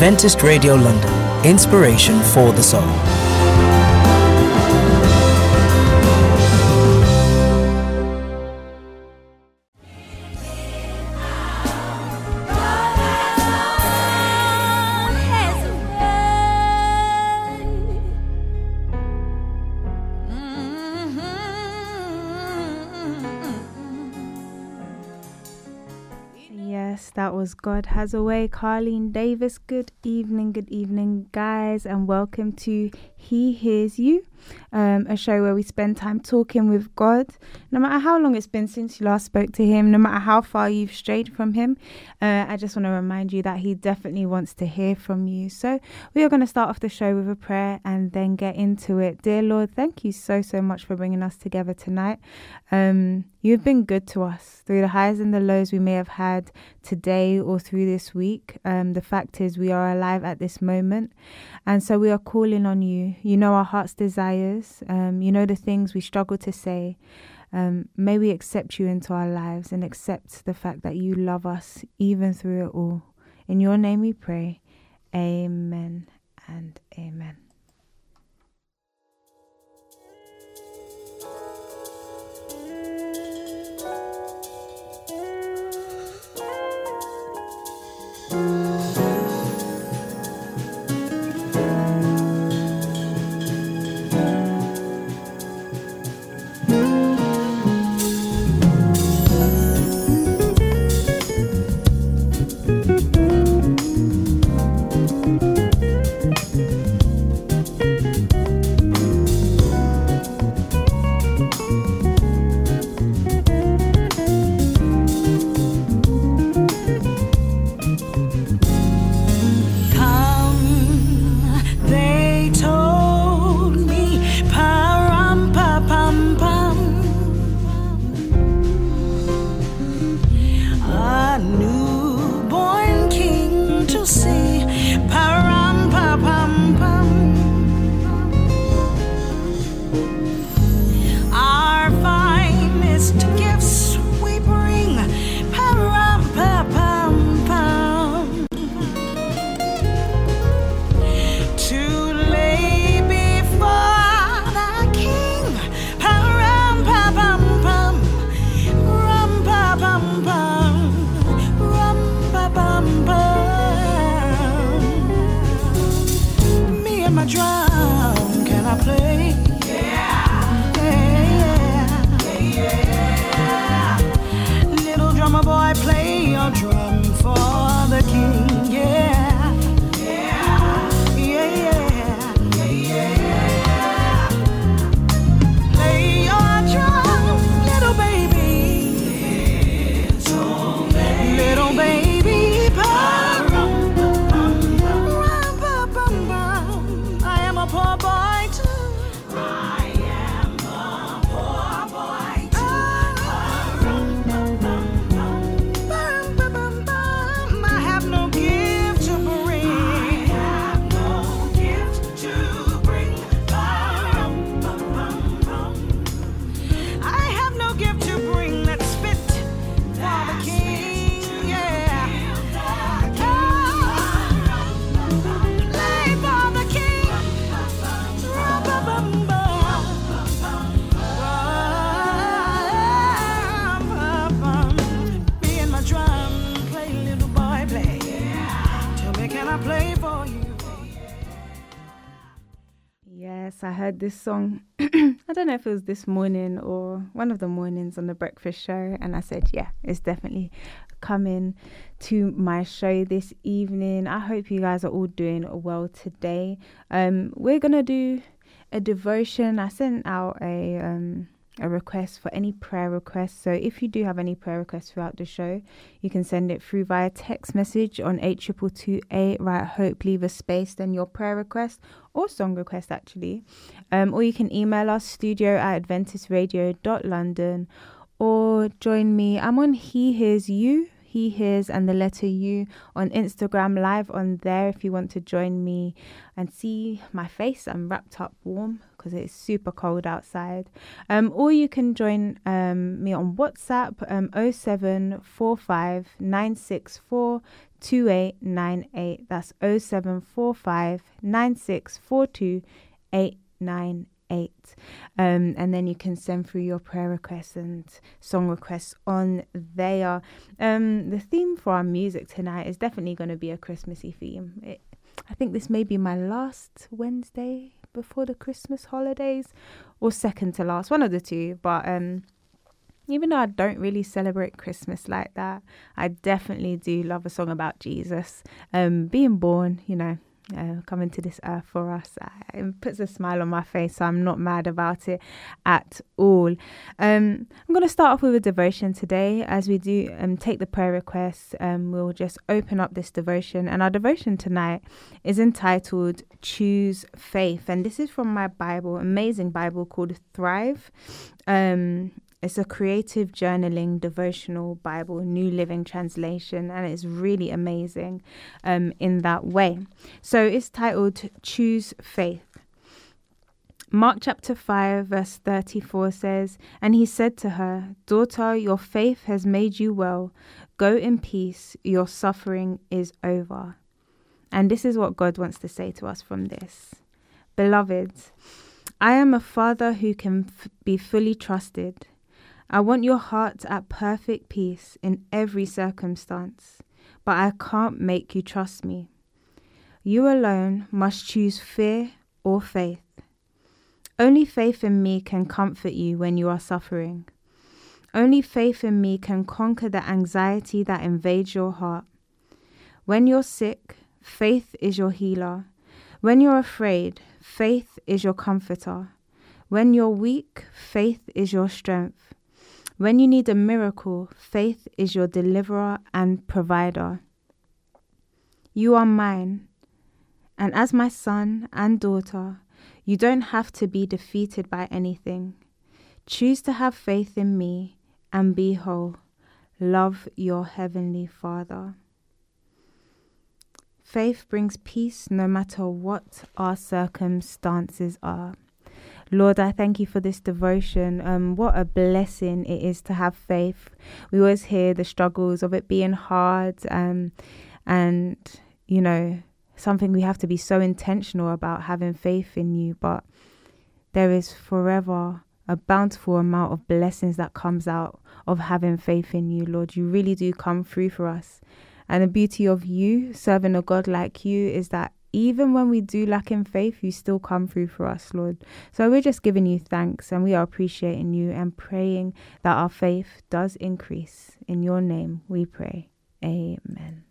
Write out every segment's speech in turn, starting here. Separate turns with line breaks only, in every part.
Adventist Radio London, inspiration for the soul.
Was God Has a Way. Carlene Davis, good evening, good evening, guys, and welcome to He Hears You, um, a show where we spend time talking with God. No matter how long it's been since you last spoke to Him, no matter how far you've strayed from Him, uh, I just want to remind you that He definitely wants to hear from you. So, we are going to start off the show with a prayer and then get into it. Dear Lord, thank you so, so much for bringing us together tonight. Um, you've been good to us through the highs and the lows we may have had today or through this week. Um, the fact is, we are alive at this moment. And so we are calling on you. You know our heart's desires, um, you know the things we struggle to say. Um, may we accept you into our lives and accept the fact that you love us even through it all. In your name we pray. Amen and amen. This song. I don't know if it was this morning or one of the mornings on the breakfast show, and I said, yeah, it's definitely coming to my show this evening. I hope you guys are all doing well today. Um, we're gonna do a devotion. I sent out a um a request for any prayer requests. So if you do have any prayer requests throughout the show, you can send it through via text message on 8228 right hope leave a space then your prayer request or song request actually. Um, or you can email us studio at adventistradio.london or join me. I'm on He Hears You. He Hears and the letter U on Instagram live on there if you want to join me and see my face. I'm wrapped up warm because it's super cold outside. Um, or you can join um, me on WhatsApp um, 0745 964 2898. That's 0745 9642 898. Um, and then you can send through your prayer requests and song requests on there. Um, the theme for our music tonight is definitely going to be a Christmassy theme. It, I think this may be my last Wednesday before the Christmas holidays, or second to last, one of the two. But um, even though I don't really celebrate Christmas like that, I definitely do love a song about Jesus um, being born, you know, uh, coming to this earth for us. Uh, it puts a smile on my face, so I'm not mad about it at all. Um, I'm going to start off with a devotion today. As we do um, take the prayer requests, um, we'll just open up this devotion. And our devotion tonight is entitled Choose Faith. And this is from my Bible, amazing Bible called Thrive. Um, it's a creative journaling devotional Bible, New Living Translation, and it's really amazing um, in that way. So it's titled Choose Faith. Mark chapter 5, verse 34 says, And he said to her, Daughter, your faith has made you well. Go in peace, your suffering is over. And this is what God wants to say to us from this. Beloved, I am a father who can f- be fully trusted. I want your heart at perfect peace in every circumstance, but I can't make you trust me. You alone must choose fear or faith. Only faith in me can comfort you when you are suffering. Only faith in me can conquer the anxiety that invades your heart. When you're sick, faith is your healer. When you're afraid, faith is your comforter. When you're weak, faith is your strength. When you need a miracle, faith is your deliverer and provider. You are mine, and as my son and daughter, you don't have to be defeated by anything. Choose to have faith in me and be whole. Love your heavenly Father. Faith brings peace no matter what our circumstances are. Lord, I thank you for this devotion. Um, what a blessing it is to have faith. We always hear the struggles of it being hard, um, and you know, something we have to be so intentional about having faith in you. But there is forever a bountiful amount of blessings that comes out of having faith in you, Lord. You really do come through for us. And the beauty of you serving a God like you is that even when we do lack in faith, you still come through for us, Lord. So we're just giving you thanks and we are appreciating you and praying that our faith does increase. In your name we pray. Amen.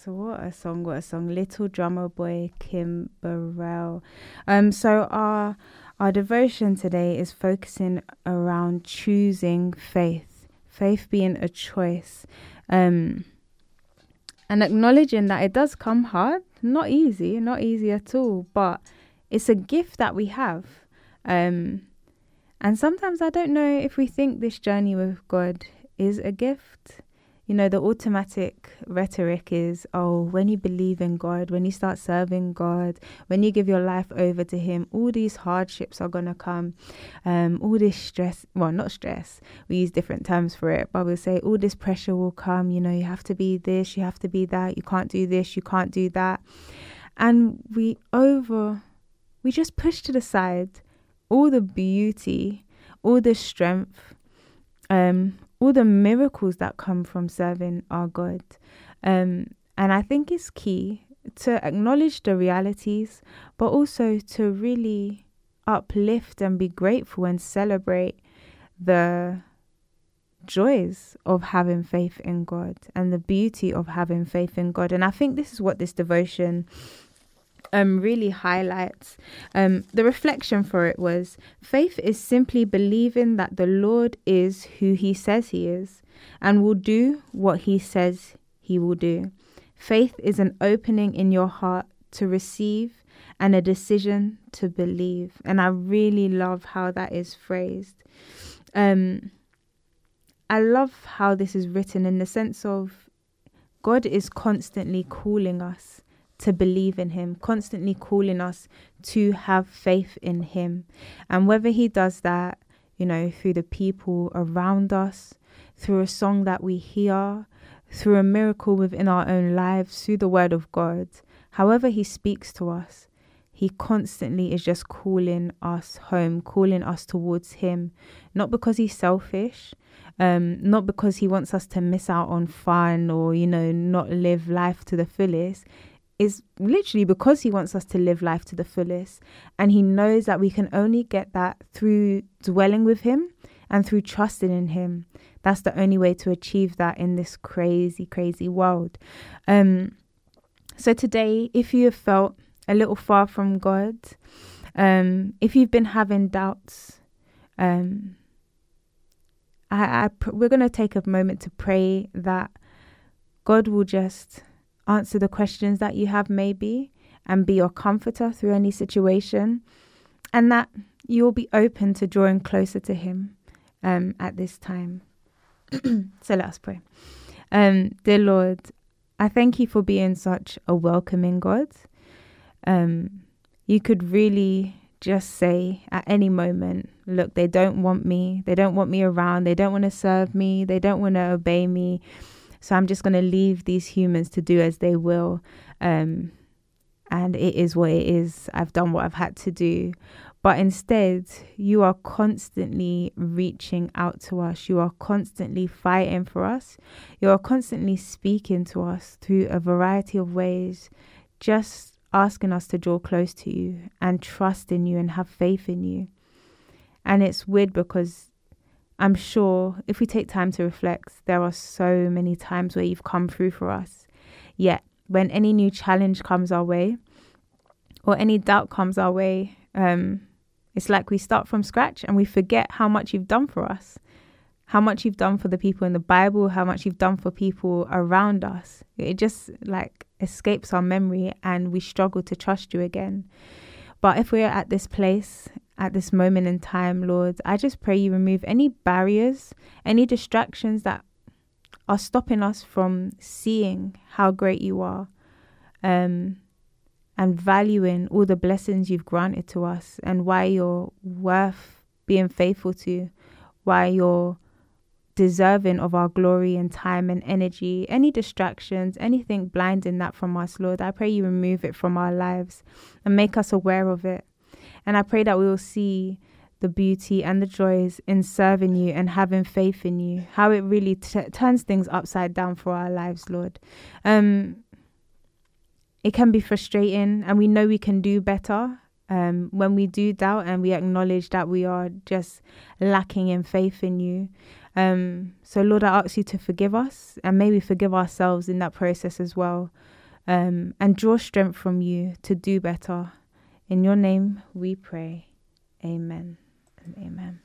Yes, what a song, what a song. Little drummer boy Kim Burrell. Um so our our devotion today is focusing around choosing faith. Faith being a choice. Um and acknowledging that it does come hard, not easy, not easy at all, but it's a gift that we have. Um, and sometimes I don't know if we think this journey with God is a gift. You know, the automatic rhetoric is oh, when you believe in God, when you start serving God, when you give your life over to Him, all these hardships are going to come. Um, all this stress, well, not stress, we use different terms for it, but we'll say all this pressure will come. You know, you have to be this, you have to be that, you can't do this, you can't do that. And we over, we just push to the side all the beauty, all the strength, um, all the miracles that come from serving our God. Um, and I think it's key to acknowledge the realities, but also to really uplift and be grateful and celebrate the joys of having faith in God and the beauty of having faith in God. And I think this is what this devotion um, really highlights. Um, the reflection for it was faith is simply believing that the Lord is who he says he is and will do what he says he will do. Faith is an opening in your heart to receive and a decision to believe. And I really love how that is phrased. Um, I love how this is written in the sense of God is constantly calling us to believe in Him, constantly calling us to have faith in Him. And whether He does that, you know, through the people around us, through a song that we hear, through a miracle within our own lives, through the Word of God, however He speaks to us, He constantly is just calling us home, calling us towards Him, not because He's selfish. Um, not because he wants us to miss out on fun or you know not live life to the fullest is literally because he wants us to live life to the fullest. And he knows that we can only get that through dwelling with him and through trusting in him. That's the only way to achieve that in this crazy, crazy world. Um, so today, if you have felt a little far from God, um, if you've been having doubts, um, I, I pr- we're going to take a moment to pray that God will just answer the questions that you have, maybe, and be your comforter through any situation, and that you will be open to drawing closer to Him um, at this time. so let us pray. Um, dear Lord, I thank you for being such a welcoming God. Um, you could really just say at any moment, look, they don't want me. They don't want me around. They don't want to serve me. They don't want to obey me. So I'm just going to leave these humans to do as they will. Um, and it is what it is. I've done what I've had to do. But instead, you are constantly reaching out to us. You are constantly fighting for us. You are constantly speaking to us through a variety of ways, just asking us to draw close to you and trust in you and have faith in you. And it's weird because I'm sure if we take time to reflect, there are so many times where you've come through for us. Yet, when any new challenge comes our way or any doubt comes our way, um, it's like we start from scratch and we forget how much you've done for us, how much you've done for the people in the Bible, how much you've done for people around us. It just like escapes our memory and we struggle to trust you again. But if we're at this place at this moment in time, Lord. I just pray you remove any barriers, any distractions that are stopping us from seeing how great you are um, and valuing all the blessings you've granted to us and why you're worth being faithful to, why you're deserving of our glory and time and energy. Any distractions, anything blinding that from us, Lord, I pray you remove it from our lives and make us aware of it. And I pray that we will see the beauty and the joys in serving you and having faith in you, how it really t- turns things upside down for our lives, Lord. Um, it can be frustrating, and we know we can do better. Um, when we do doubt and we acknowledge that we are just lacking in faith in you. Um, so, Lord, I ask you to forgive us and maybe forgive ourselves in that process as well um, and draw strength from you to do better in your name we pray. Amen and amen.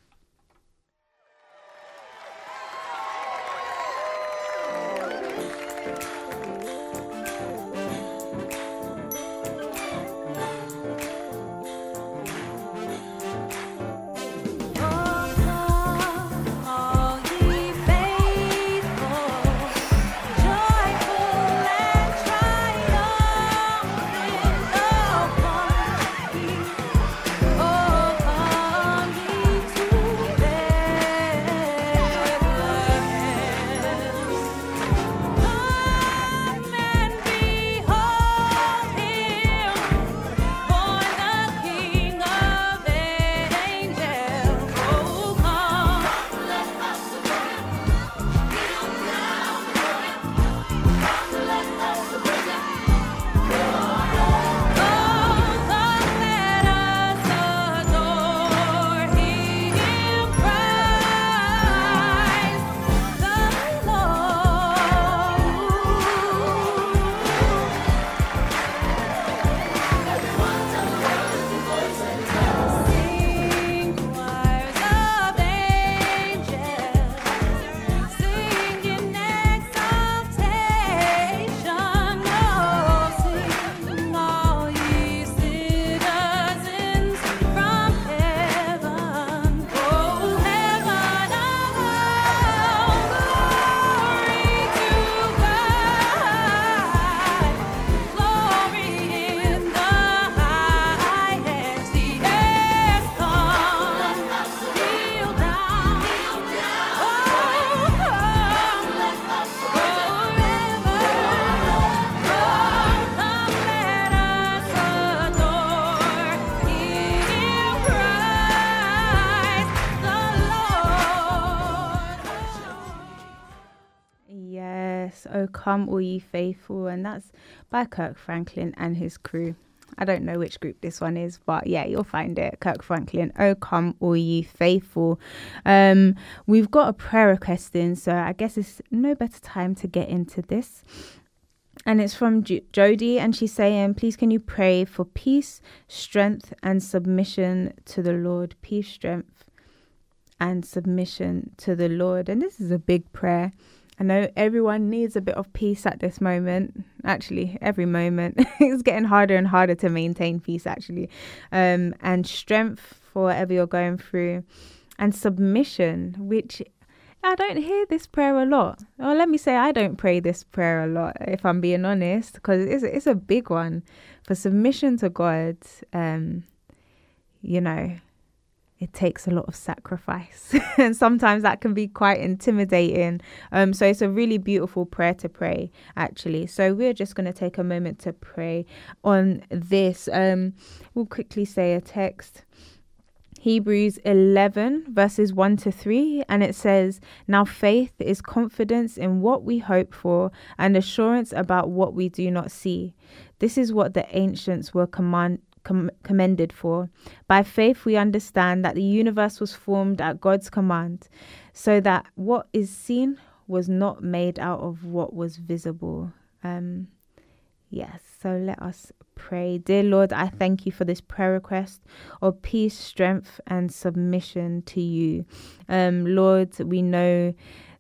Come All Ye Faithful, and that's by Kirk Franklin and his crew. I don't know which group this one is, but yeah, you'll find it. Kirk Franklin, Oh Come All Ye Faithful. Um, we've got a prayer request in, so I guess it's no better time to get into this. And it's from J- Jody, and she's saying, Please, can you pray for peace, strength, and submission to the Lord? Peace, strength, and submission to the Lord. And this is a big prayer. I know everyone needs a bit of peace at this moment. Actually, every moment it's getting harder and harder to maintain peace, actually, um, and strength for whatever you're going through, and submission, which I don't hear this prayer a lot. Or let me say, I don't pray this prayer a lot, if I'm being honest, because it's it's a big one for submission to God. Um, you know, it takes a lot of sacrifice. And sometimes that can be quite intimidating. Um so it's a really beautiful prayer to pray actually. So we're just going to take a moment to pray on this. Um we'll quickly say a text. Hebrews 11, verses 1 to 3, and it says, Now faith is confidence in what we hope for and assurance about what we do not see. This is what the ancients were command, com- commended for. By faith, we understand that the universe was formed at God's command, so that what is seen was not made out of what was visible. Um, yes, so let us pray. Dear Lord, I thank you for this prayer request of peace, strength, and submission to you. Um, Lord, we know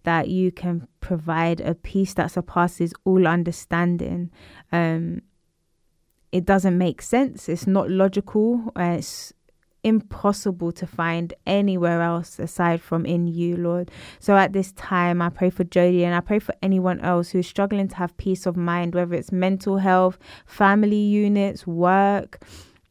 that you can provide a peace that surpasses all understanding. Um, it doesn't make sense. It's not logical. It's impossible to find anywhere else aside from in you, Lord. So at this time, I pray for Jody and I pray for anyone else who's struggling to have peace of mind, whether it's mental health, family units, work,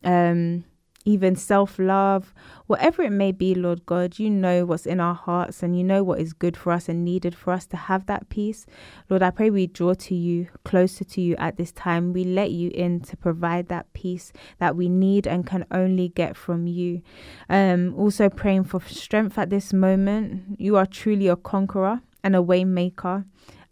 um, even self love, whatever it may be, Lord God, you know what's in our hearts and you know what is good for us and needed for us to have that peace. Lord, I pray we draw to you, closer to you at this time. We let you in to provide that peace that we need and can only get from you. Um, also praying for strength at this moment. You are truly a conqueror and a waymaker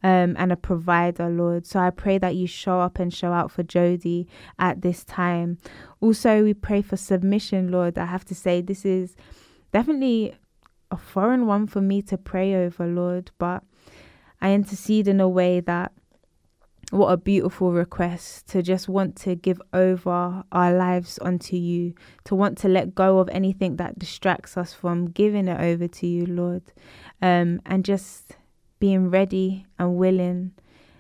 um, and a provider, Lord. So I pray that you show up and show out for Jody at this time. Also, we pray for submission, Lord. I have to say, this is definitely a foreign one for me to pray over, Lord, but I intercede in a way that what a beautiful request to just want to give over our lives unto you, to want to let go of anything that distracts us from giving it over to you, Lord, um, and just being ready and willing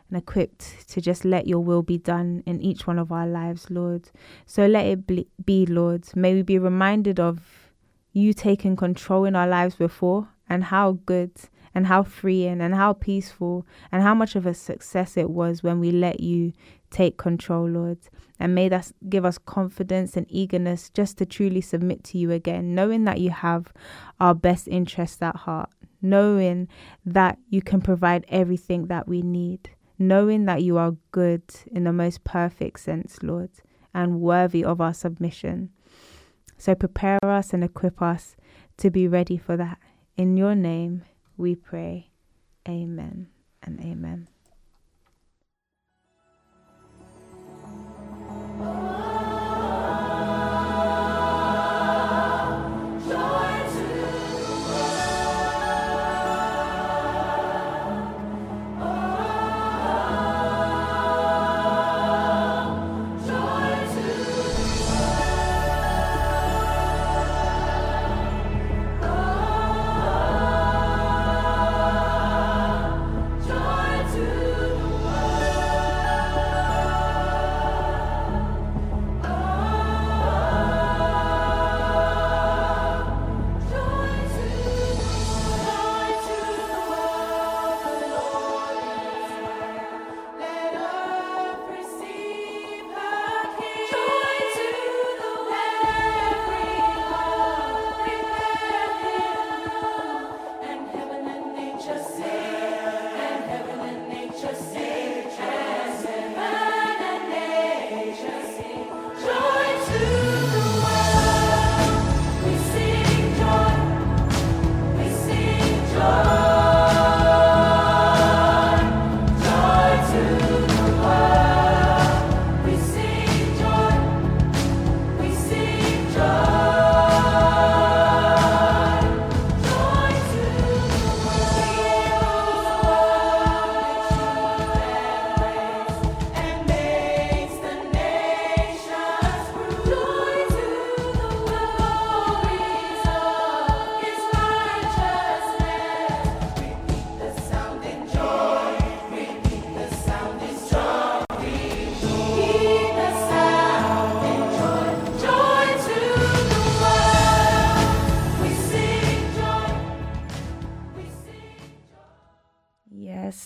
and equipped to just let your will be done in each one of our lives, Lord. So let it be, Lord. May we be reminded of you taking control in our lives before and how good and how freeing and how peaceful and how much of a success it was when we let you take control, Lord. And may that give us confidence and eagerness just to truly submit to you again, knowing that you have our best interests at heart knowing that you can provide everything that we need, knowing that you are good in the most perfect sense, Lord, and worthy of our submission. So prepare us and equip us to be ready for that. In your name we pray. Amen and amen.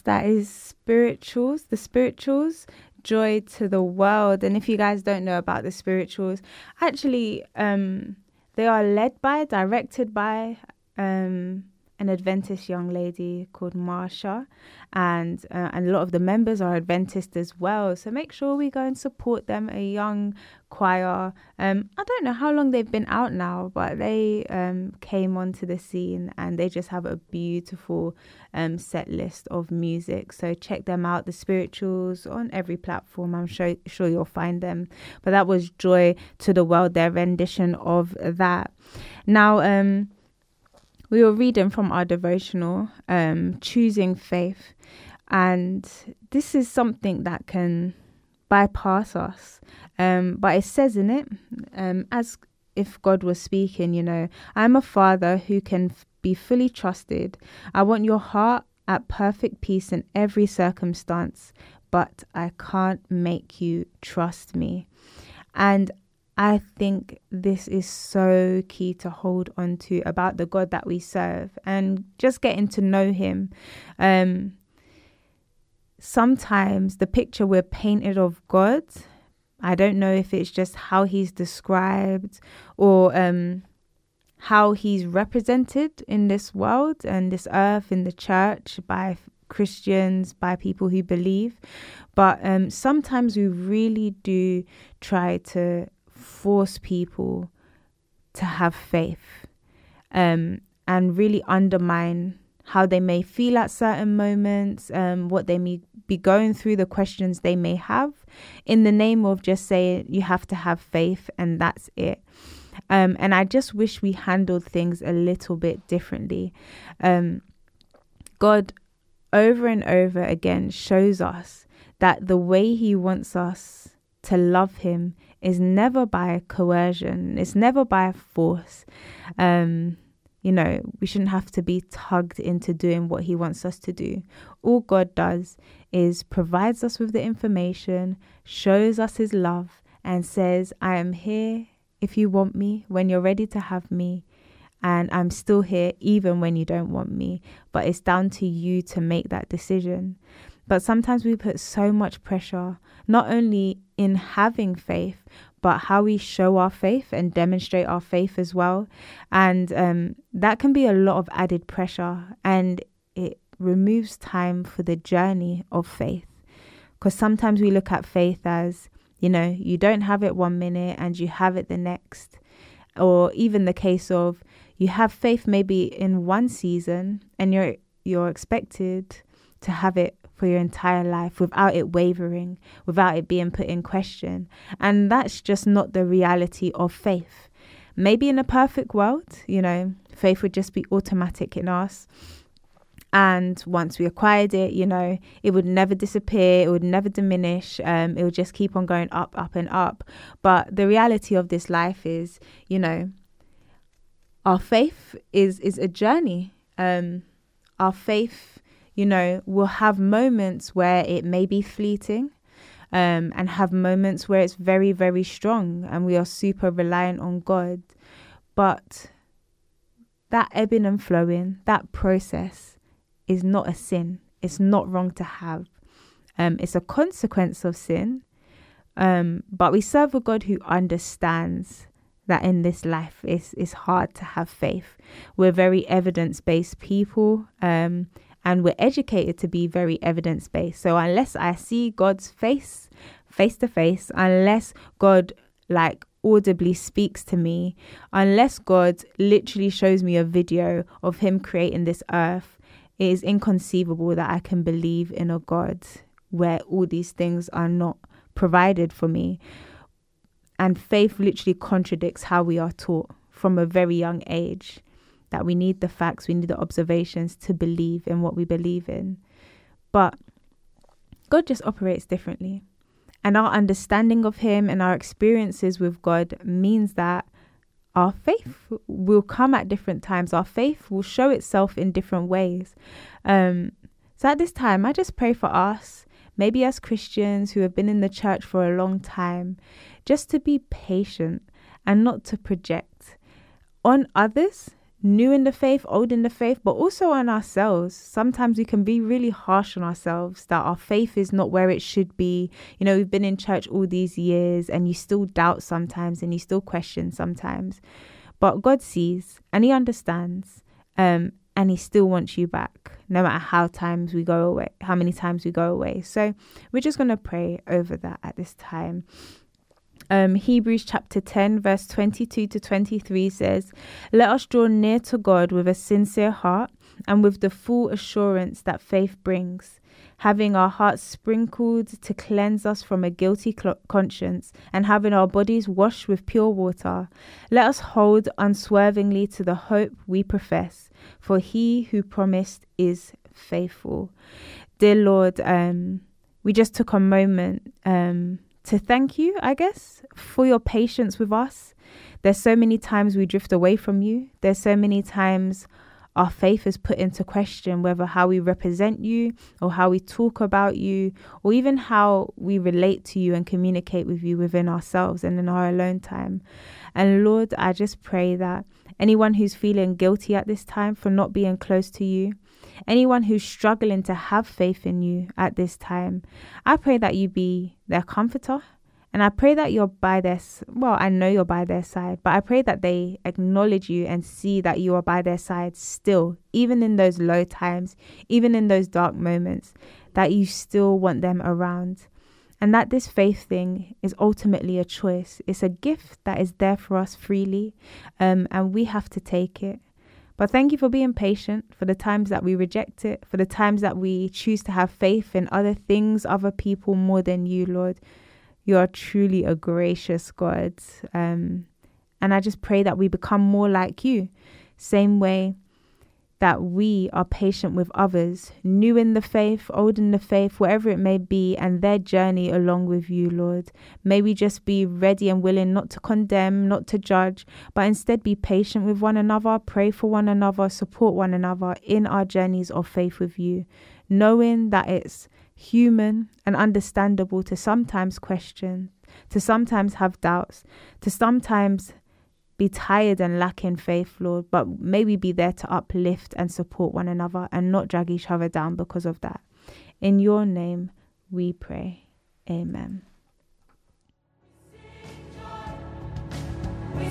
That is spirituals. The spirituals joy to the world. And if you guys don't know about the spirituals, actually, um, they are led by, directed by um, an Adventist young lady called Marsha, and uh, and a lot of the members are Adventist as well. So make sure we go and support them. A young choir. Um, I don't know how long they've been out now, but they um, came onto the scene and they just have a beautiful um, set list of music. So check them out. The spirituals on every platform. I'm sure sure you'll find them. But that was Joy to the World. Their rendition of that. Now. Um, we were reading from our devotional, um, Choosing Faith. And this is something that can bypass us. Um, but it says in it, um, as if God was speaking, you know, I'm a father who can f- be fully trusted. I want your heart at perfect peace in every circumstance, but I can't make you trust me. And I think this is so key to hold on to about the God that we serve and just getting to know Him. Um, sometimes the picture we're painted of God, I don't know if it's just how He's described or um, how He's represented in this world and this earth, in the church by Christians, by people who believe. But um, sometimes we really do try to force people to have faith um, and really undermine how they may feel at certain moments, um, what they may be going through, the questions they may have, in the name of just saying you have to have faith and that's it. Um, and I just wish we handled things a little bit differently. Um, God, over and over again, shows us that the way He wants us to love Him is never by coercion, it's never by force. Um, you know, we shouldn't have to be tugged into doing what He wants us to do. All God does is provides us with the information, shows us His love, and says, I am here if you want me, when you're ready to have me. And I'm still here even when you don't want me. But it's down to you to make that decision. But sometimes we put so much pressure, not only in having faith, but how we show our faith and demonstrate our faith as well. And um, that can be a lot of added pressure and it removes time for the journey of faith. Because sometimes we look at faith as, you know, you don't have it one minute and you have it the next. Or even the case of you have faith maybe in one season and you're you're expected to have it for your entire life without it wavering, without it being put in question. And that's just not the reality of faith. Maybe in a perfect world, you know, faith would just be automatic in us. And once we acquired it, you know, it would never disappear, it would never diminish, um, it would just keep on going up, up, and up. But the reality of this life is, you know, our faith is is a journey. Um, our faith you know, we'll have moments where it may be fleeting um, and have moments where it's very, very strong and we are super reliant on God. But that ebbing and flowing, that process is not a sin. It's not wrong to have. Um, it's a consequence of sin. Um, but we serve a God who understands that in this life it's, it's hard to have faith. We're very evidence based people. Um, and we're educated to be very evidence based. So unless I see God's face face to face, unless God like audibly speaks to me, unless God literally shows me a video of Him creating this earth, it is inconceivable that I can believe in a God where all these things are not provided for me. And faith literally contradicts how we are taught from a very young age that we need the facts, we need the observations to believe in what we believe in. But God just operates differently. And our understanding of Him and our experiences with God means that our faith will come at different times. Our faith will show itself in different ways. Um, so at this time, I just pray for us, maybe as Christians who have been in the church for a long time, just to be patient and not to project on others new in the faith, old in the faith, but also on ourselves. Sometimes we can be really harsh on ourselves that our faith is not where it should be. You know, we've been in church all these years and you still doubt sometimes and you still question sometimes. But God sees and He understands. Um, and he still wants you back no matter how times we go away how many times we go away so we're just going to pray over that at this time um, Hebrews chapter 10, verse 22 to 23 says, Let us draw near to God with a sincere heart and with the full assurance that faith brings, having our hearts sprinkled to cleanse us from a guilty cl- conscience, and having our bodies washed with pure water. Let us hold unswervingly to the hope we profess, for he who promised is faithful. Dear Lord, um, we just took a moment. Um, to thank you, I guess, for your patience with us. There's so many times we drift away from you. There's so many times our faith is put into question, whether how we represent you or how we talk about you, or even how we relate to you and communicate with you within ourselves and in our alone time. And Lord, I just pray that anyone who's feeling guilty at this time for not being close to you, anyone who's struggling to have faith in you at this time, I pray that you be their comforter. And I pray that you're by their, well, I know you're by their side, but I pray that they acknowledge you and see that you are by their side still, even in those low times, even in those dark moments, that you still want them around. And that this faith thing is ultimately a choice. It's a gift that is there for us freely, um, and we have to take it. But thank you for being patient, for the times that we reject it, for the times that we choose to have faith in other things, other people more than you, Lord. You are truly a gracious God. Um, and I just pray that we become more like you. Same way that we are patient with others, new in the faith, old in the faith, wherever it may be, and their journey along with you, Lord. May we just be ready and willing not to condemn, not to judge, but instead be patient with one another, pray for one another, support one another in our journeys of faith with you, knowing that it's human and understandable to sometimes question, to sometimes have doubts, to sometimes be tired and lacking faith, Lord, but maybe be there to uplift and support one another and not drag each other down because of that. In your name we pray. Amen. We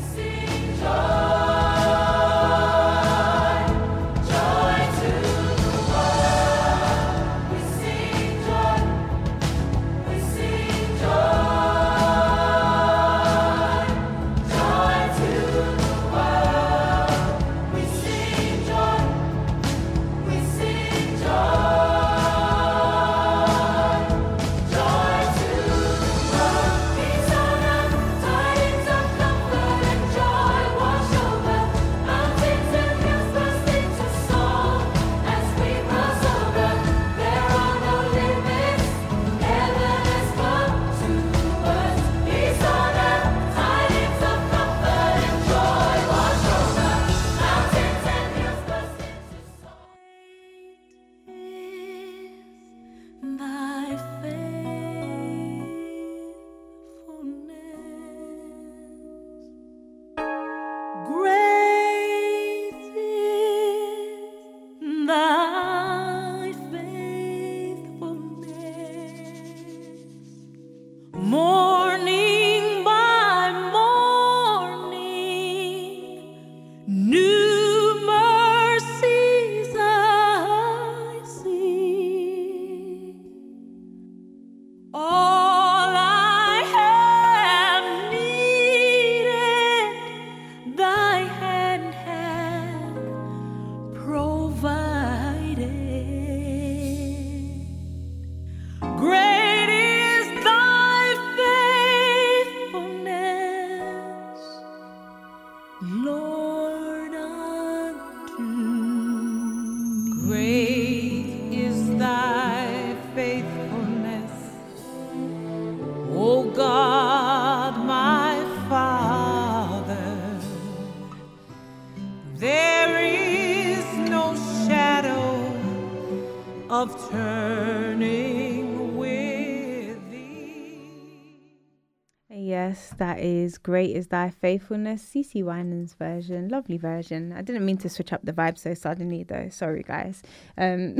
is great. Is thy faithfulness? CeCe Winans version, lovely version. I didn't mean to switch up the vibe so suddenly, though. Sorry, guys. Um,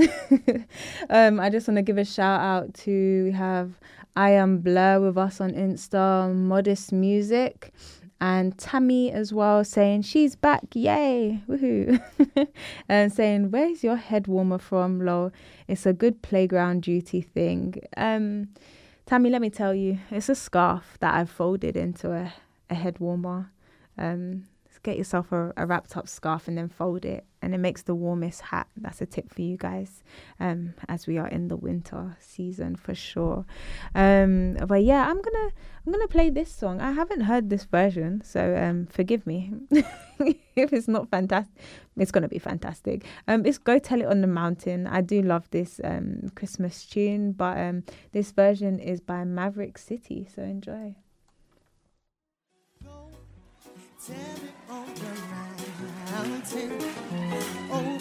um, I just want to give a shout out to we have I am Blur with us on Insta, Modest Music, and Tammy as well saying she's back, yay, woohoo, and saying where's your head warmer from, lol. It's a good playground duty thing. Um Tammy, let me tell you, it's a scarf that I've folded into a, a head warmer. Um, get yourself a, a, wrapped up scarf and then fold it, and it makes the warmest hat. That's a tip for you guys, um, as we are in the winter season for sure. Um, but yeah, I'm gonna I'm gonna play this song. I haven't heard this version, so um, forgive me if it's not fantastic. It's gonna be fantastic. Um, it's "Go Tell It on the Mountain." I do love this um Christmas tune, but um, this version is by Maverick City. So enjoy. Tell it on the mountain, over oh,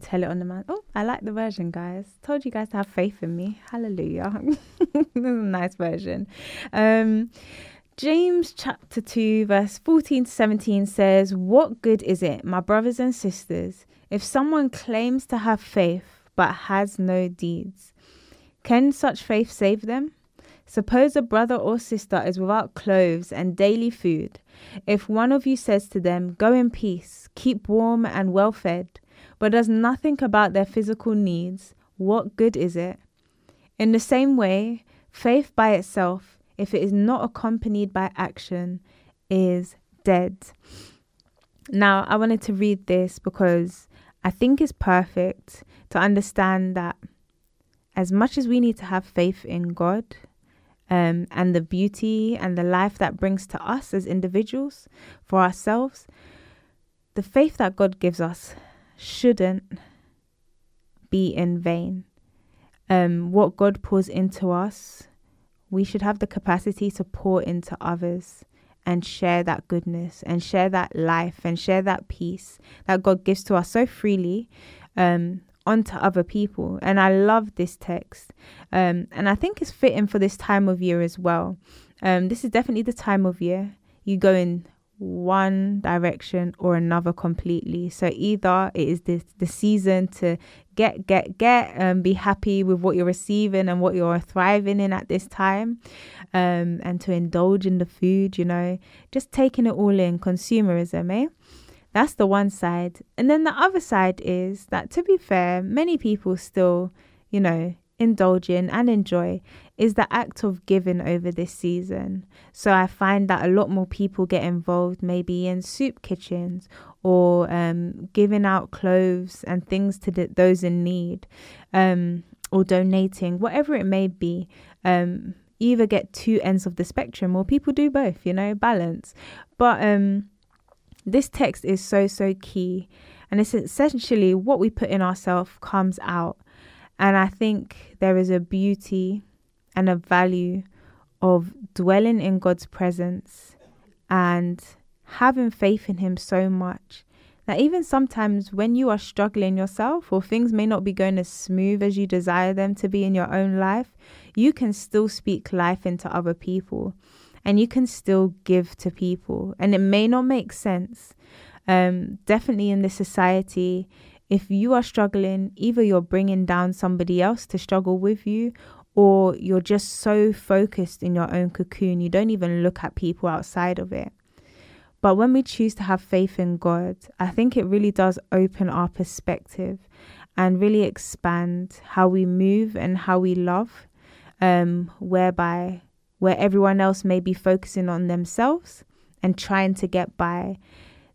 tell it on the man. Oh, I like the version, guys. Told you guys to have faith in me. Hallelujah. this is a nice version. Um, James chapter 2, verse 14 to 17 says, What good is it, my brothers and sisters, if someone claims to have faith but has no deeds? Can such faith save them? Suppose a brother or sister is without clothes and daily food. If one of you says to them, Go in peace, keep warm and well fed, but does nothing about their physical needs, what good is it? In the same way, faith by itself, if it is not accompanied by action, is dead. Now, I wanted to read this because I think it's perfect to understand that as much as we need to have faith in God um, and the beauty and the life that brings to us as individuals for ourselves, the faith that God gives us shouldn't be in vain. Um, what God pours into us, we should have the capacity to pour into others and share that goodness and share that life and share that peace that God gives to us so freely um, onto other people. And I love this text. Um, and I think it's fitting for this time of year as well. Um, this is definitely the time of year you go in one direction or another completely. So either it is the the season to get get get and be happy with what you're receiving and what you're thriving in at this time, um, and to indulge in the food. You know, just taking it all in, consumerism, eh? That's the one side, and then the other side is that to be fair, many people still, you know, indulge in and enjoy is the act of giving over this season. So I find that a lot more people get involved, maybe in soup kitchens or um, giving out clothes and things to those in need, um, or donating, whatever it may be. Um, either get two ends of the spectrum, or people do both. You know, balance. But um, this text is so so key, and it's essentially what we put in ourselves comes out and I think there is a beauty and a value of dwelling in God's presence and having faith in Him so much That even sometimes when you are struggling yourself or things may not be going as smooth as you desire them to be in your own life, you can still speak life into other people and you can still give to people. And it may not make sense. Um, definitely in this society, if you are struggling, either you're bringing down somebody else to struggle with you, or you're just so focused in your own cocoon, you don't even look at people outside of it. But when we choose to have faith in God, I think it really does open our perspective and really expand how we move and how we love, um, whereby where everyone else may be focusing on themselves and trying to get by,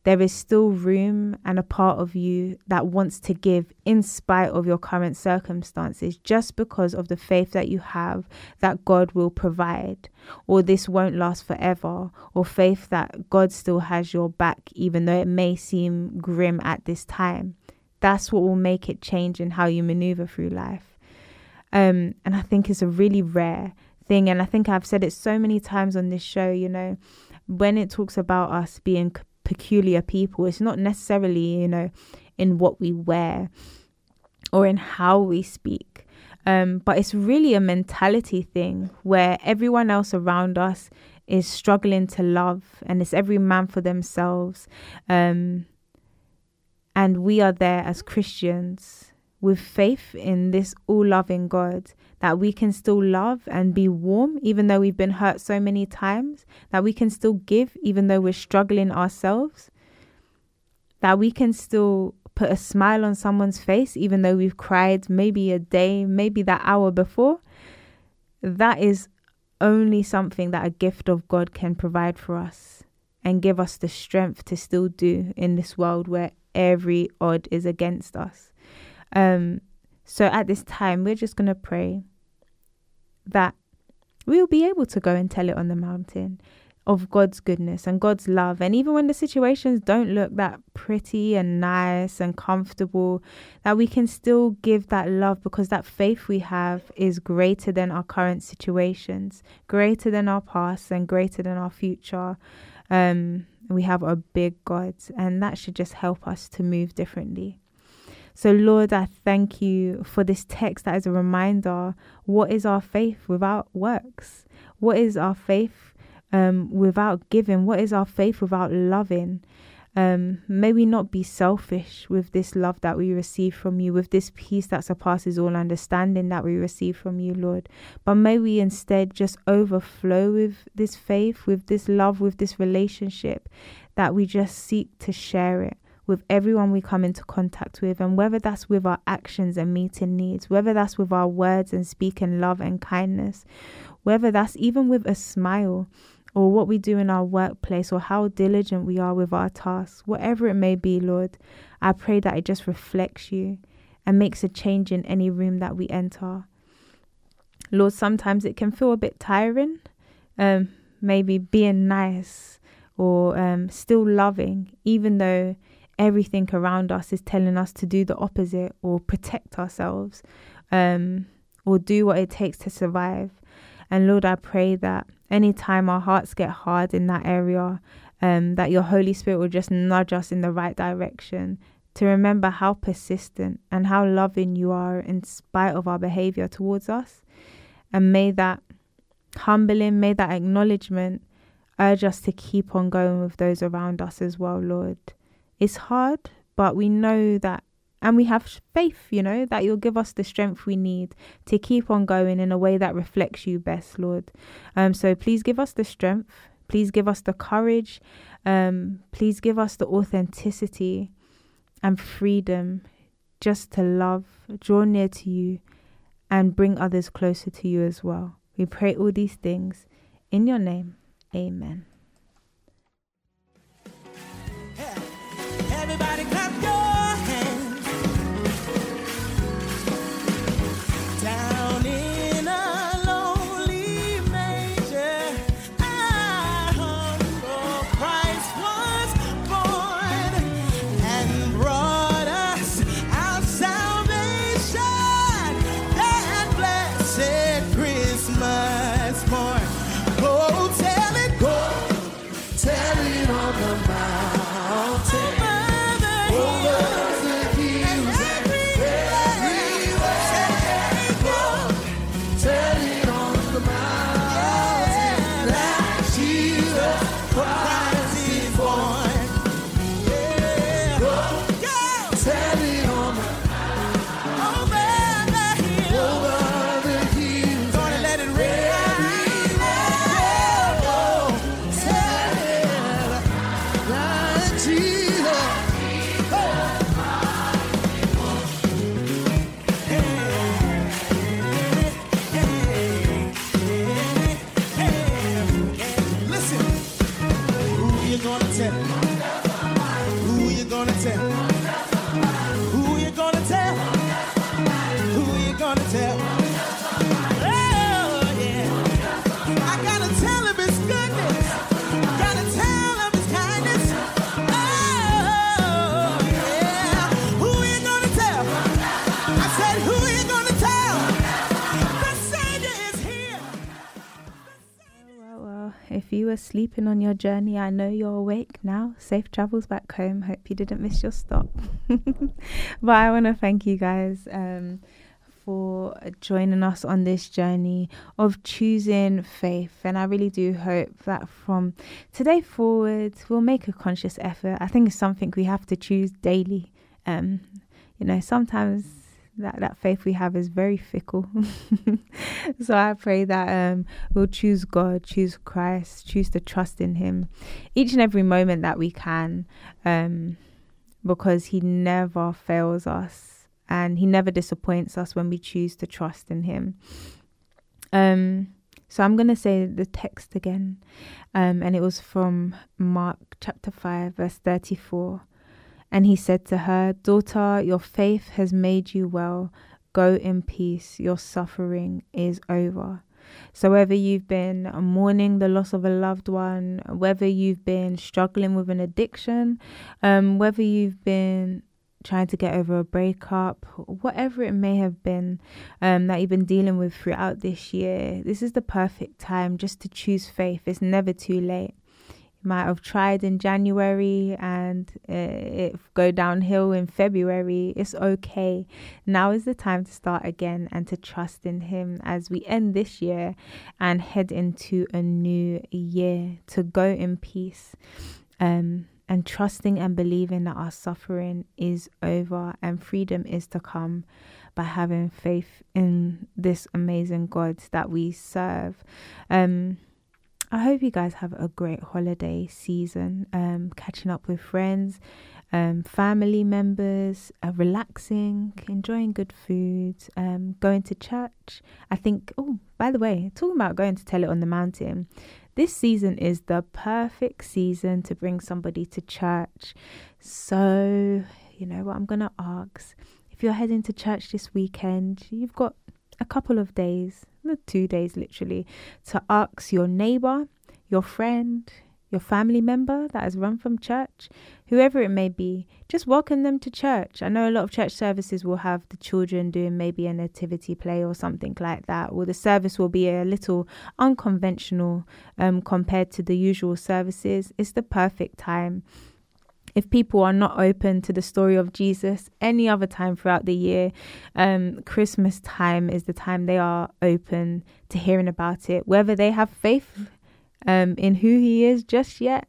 there is still room and a part of you that wants to give in spite of your current circumstances, just because of the faith that you have that God will provide, or this won't last forever, or faith that God still has your back, even though it may seem grim at this time. That's what will make it change in how you maneuver through life. Um, and I think it's a really rare thing. And I think I've said it so many times on this show, you know, when it talks about us being peculiar people. It's not necessarily, you know, in what we wear or in how we speak. Um, but it's really a mentality thing where everyone else around us is struggling to love and it's every man for themselves. Um, and we are there as Christians with faith in this all loving God that we can still love and be warm even though we've been hurt so many times, that we can still give even though we're struggling ourselves, that we can still put a smile on someone's face even though we've cried maybe a day, maybe that hour before. That is only something that a gift of God can provide for us and give us the strength to still do in this world where every odd is against us. Um, so at this time, we're just going to pray that we'll be able to go and tell it on the mountain of God's goodness and God's love. And even when the situations don't look that pretty and nice and comfortable, that we can still give that love because that faith we have is greater than our current situations, greater than our past, and greater than our future. Um, we have a big God, and that should just help us to move differently. So, Lord, I thank you for this text that is a reminder what is our faith without works? What is our faith um, without giving? What is our faith without loving? Um, may we not be selfish with this love that we receive from you, with this peace that surpasses all understanding that we receive from you, Lord. But may we instead just overflow with this faith, with this love, with this relationship, that we just seek to share it with everyone we come into contact with, and whether that's with our actions and meeting needs, whether that's with our words and speaking love and kindness, whether that's even with a smile or what we do in our workplace or how diligent we are with our tasks, whatever it may be, Lord, I pray that it just reflects you and makes a change in any room that we enter. Lord, sometimes it can feel a bit tiring, um, maybe being nice or um, still loving, even though everything around us is telling us to do the opposite or protect ourselves um, or do what it takes to survive. And Lord, I pray that anytime our hearts get hard in that area, um, that your Holy Spirit will just nudge us in the right direction to remember how persistent and how loving you are in spite of our behavior towards us. And may that humbling, may that acknowledgement urge us to keep on going with those around us as well, Lord. It's hard, but we know that and we have faith, you know, that you'll give us the strength we need to keep on going in a way that reflects you best, Lord. Um, so please give us the strength. Please give us the courage. Um, please give us the authenticity and freedom just to love, draw near to you, and bring others closer to you as well. We pray all these things in your name. Amen. If you were sleeping on your journey, I know you're awake now. Safe travels back home. Hope you didn't miss your stop. but I want to thank you guys. Um, for joining us on this journey of choosing faith. And I really do hope that from today forward, we'll make a conscious effort. I think it's something we have to choose daily. Um, you know, sometimes that, that faith we have is very fickle. so I pray that um, we'll choose God, choose Christ, choose to trust in Him each and every moment that we can um, because He never fails us and he never disappoints us when we choose to trust in him. Um, so I'm going to say the text again, um, and it was from Mark chapter 5, verse 34. And he said to her, Daughter, your faith has made you well. Go in peace. Your suffering is over. So, whether you've been mourning the loss of a loved one, whether you've been struggling with an addiction, um, whether you've been trying to get over a breakup, whatever it may have been um, that you've been dealing with throughout this year, this is the perfect time just to choose faith. It's never too late. Might have tried in January and uh, it go downhill in February. It's okay. Now is the time to start again and to trust in Him as we end this year and head into a new year to go in peace. Um, and trusting and believing that our suffering is over and freedom is to come by having faith in this amazing God that we serve. Um, I hope you guys have a great holiday season, um, catching up with friends, um, family members, uh, relaxing, enjoying good food, um, going to church. I think, oh, by the way, talking about going to Tell It on the Mountain, this season is the perfect season to bring somebody to church. So, you know what I'm going to ask? If you're heading to church this weekend, you've got a couple of days, two days literally, to ask your neighbor, your friend, your family member that has run from church, whoever it may be, just welcome them to church. I know a lot of church services will have the children doing maybe a nativity play or something like that, or the service will be a little unconventional um, compared to the usual services. It's the perfect time. If people are not open to the story of Jesus any other time throughout the year, um, Christmas time is the time they are open to hearing about it. Whether they have faith um, in who he is just yet.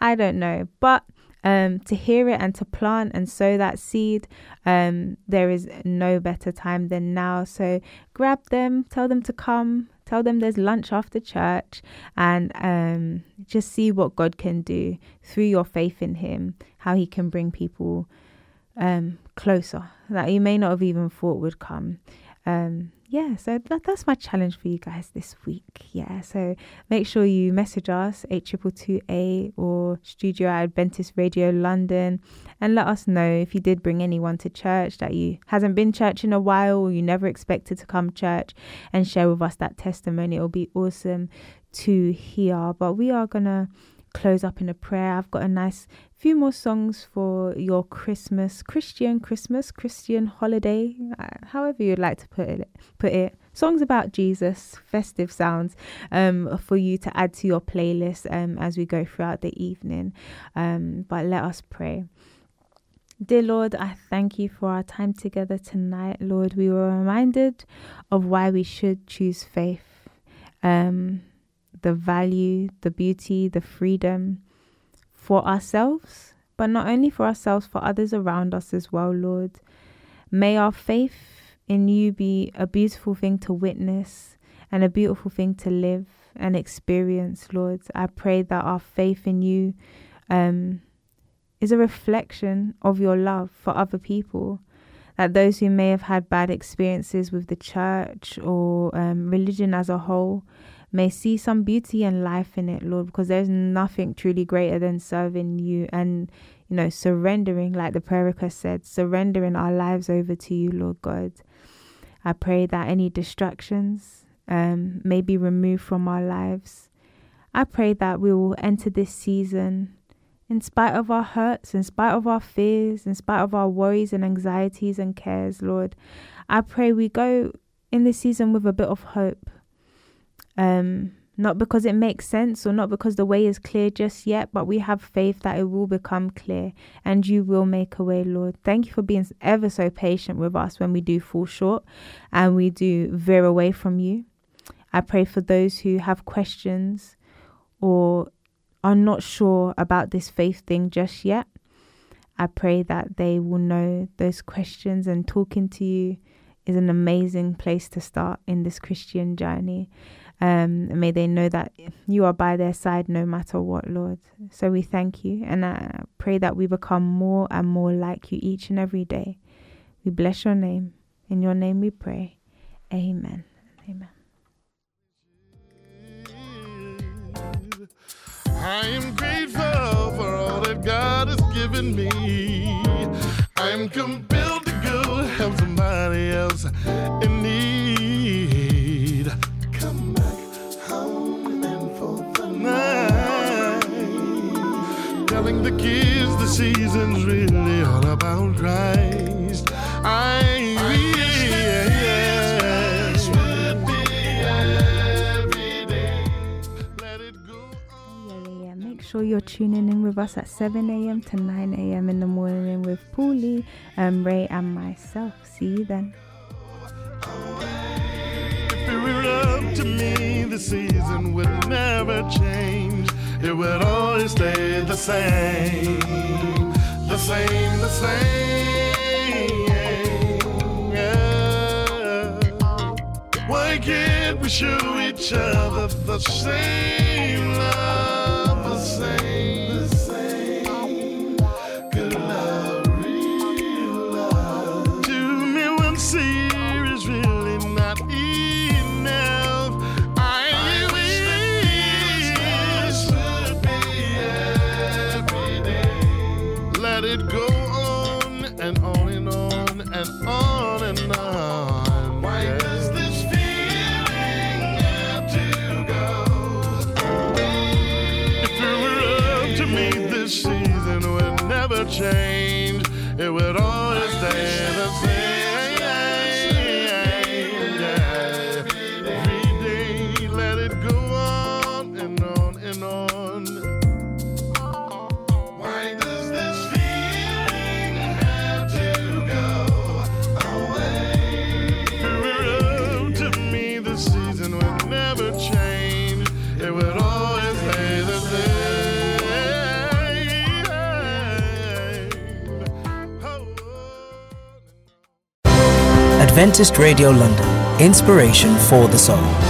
I don't know. But um, to hear it and to plant and sow that seed, um, there is no better time than now. So grab them, tell them to come, tell them there's lunch after church, and um, just see what God can do through your faith in Him, how He can bring people um, closer that you may not have even thought would come. Um, yeah, so that, that's my challenge for you guys this week. Yeah, so make sure you message us, 8222A or studio Adventist Radio London, and let us know if you did bring anyone to church that you hasn't been church in a while or you never expected to come church and share with us that testimony. It'll be awesome to hear. But we are going to close up in a prayer. I've got a nice few more songs for your Christmas, Christian Christmas, Christian holiday, uh, however you'd like to put it. Put it. Songs about Jesus, festive sounds, um, for you to add to your playlist um, as we go throughout the evening. Um, but let us pray. Dear Lord, I thank you for our time together tonight. Lord, we were reminded of why we should choose faith. Um, the value, the beauty, the freedom for ourselves, but not only for ourselves, for others around us as well, Lord. May our faith in you be a beautiful thing to witness and a beautiful thing to live and experience, Lord. I pray that our faith in you um, is a reflection of your love for other people. That those who may have had bad experiences with the church or um, religion as a whole may see some beauty and life in it, Lord, because there's nothing truly greater than serving you and, you know, surrendering, like the prayer request said, surrendering our lives over to you, Lord God. I pray that any distractions um, may be removed from our lives. I pray that we will enter this season in spite of our hurts, in spite of our fears, in spite of our worries and anxieties and cares, Lord. I pray we go in this season with a bit of hope um, not because it makes sense or not because the way is clear just yet, but we have faith that it will become clear and you will make a way, Lord. Thank you for being ever so patient with us when we do fall short and we do veer away from you. I pray for those who have questions or are not sure about this faith thing just yet. I pray that they will know those questions and talking to you is an amazing place to start in this Christian journey. Um, may they know that you are by their side no matter what, Lord. So we thank you and I pray that we become more and more like you each and every day. We bless your name. In your name we pray. Amen. Amen.
I am grateful for all that God has given me. I'm compelled to go help somebody else in need. Telling the kids the season's really all about Christ. I yes, would be every day. Let it go on.
Yeah, yeah, yeah. Make sure you're tuning in with us at 7 a.m. to 9 a.m. in the morning with Paulie, um, Ray, and myself. See you then.
If it were up to me, the season would never change. It would always stay the same. The same, the same. Yeah. Why can't we show each other the same love? The same, change.
Adventist Radio London. Inspiration for the soul.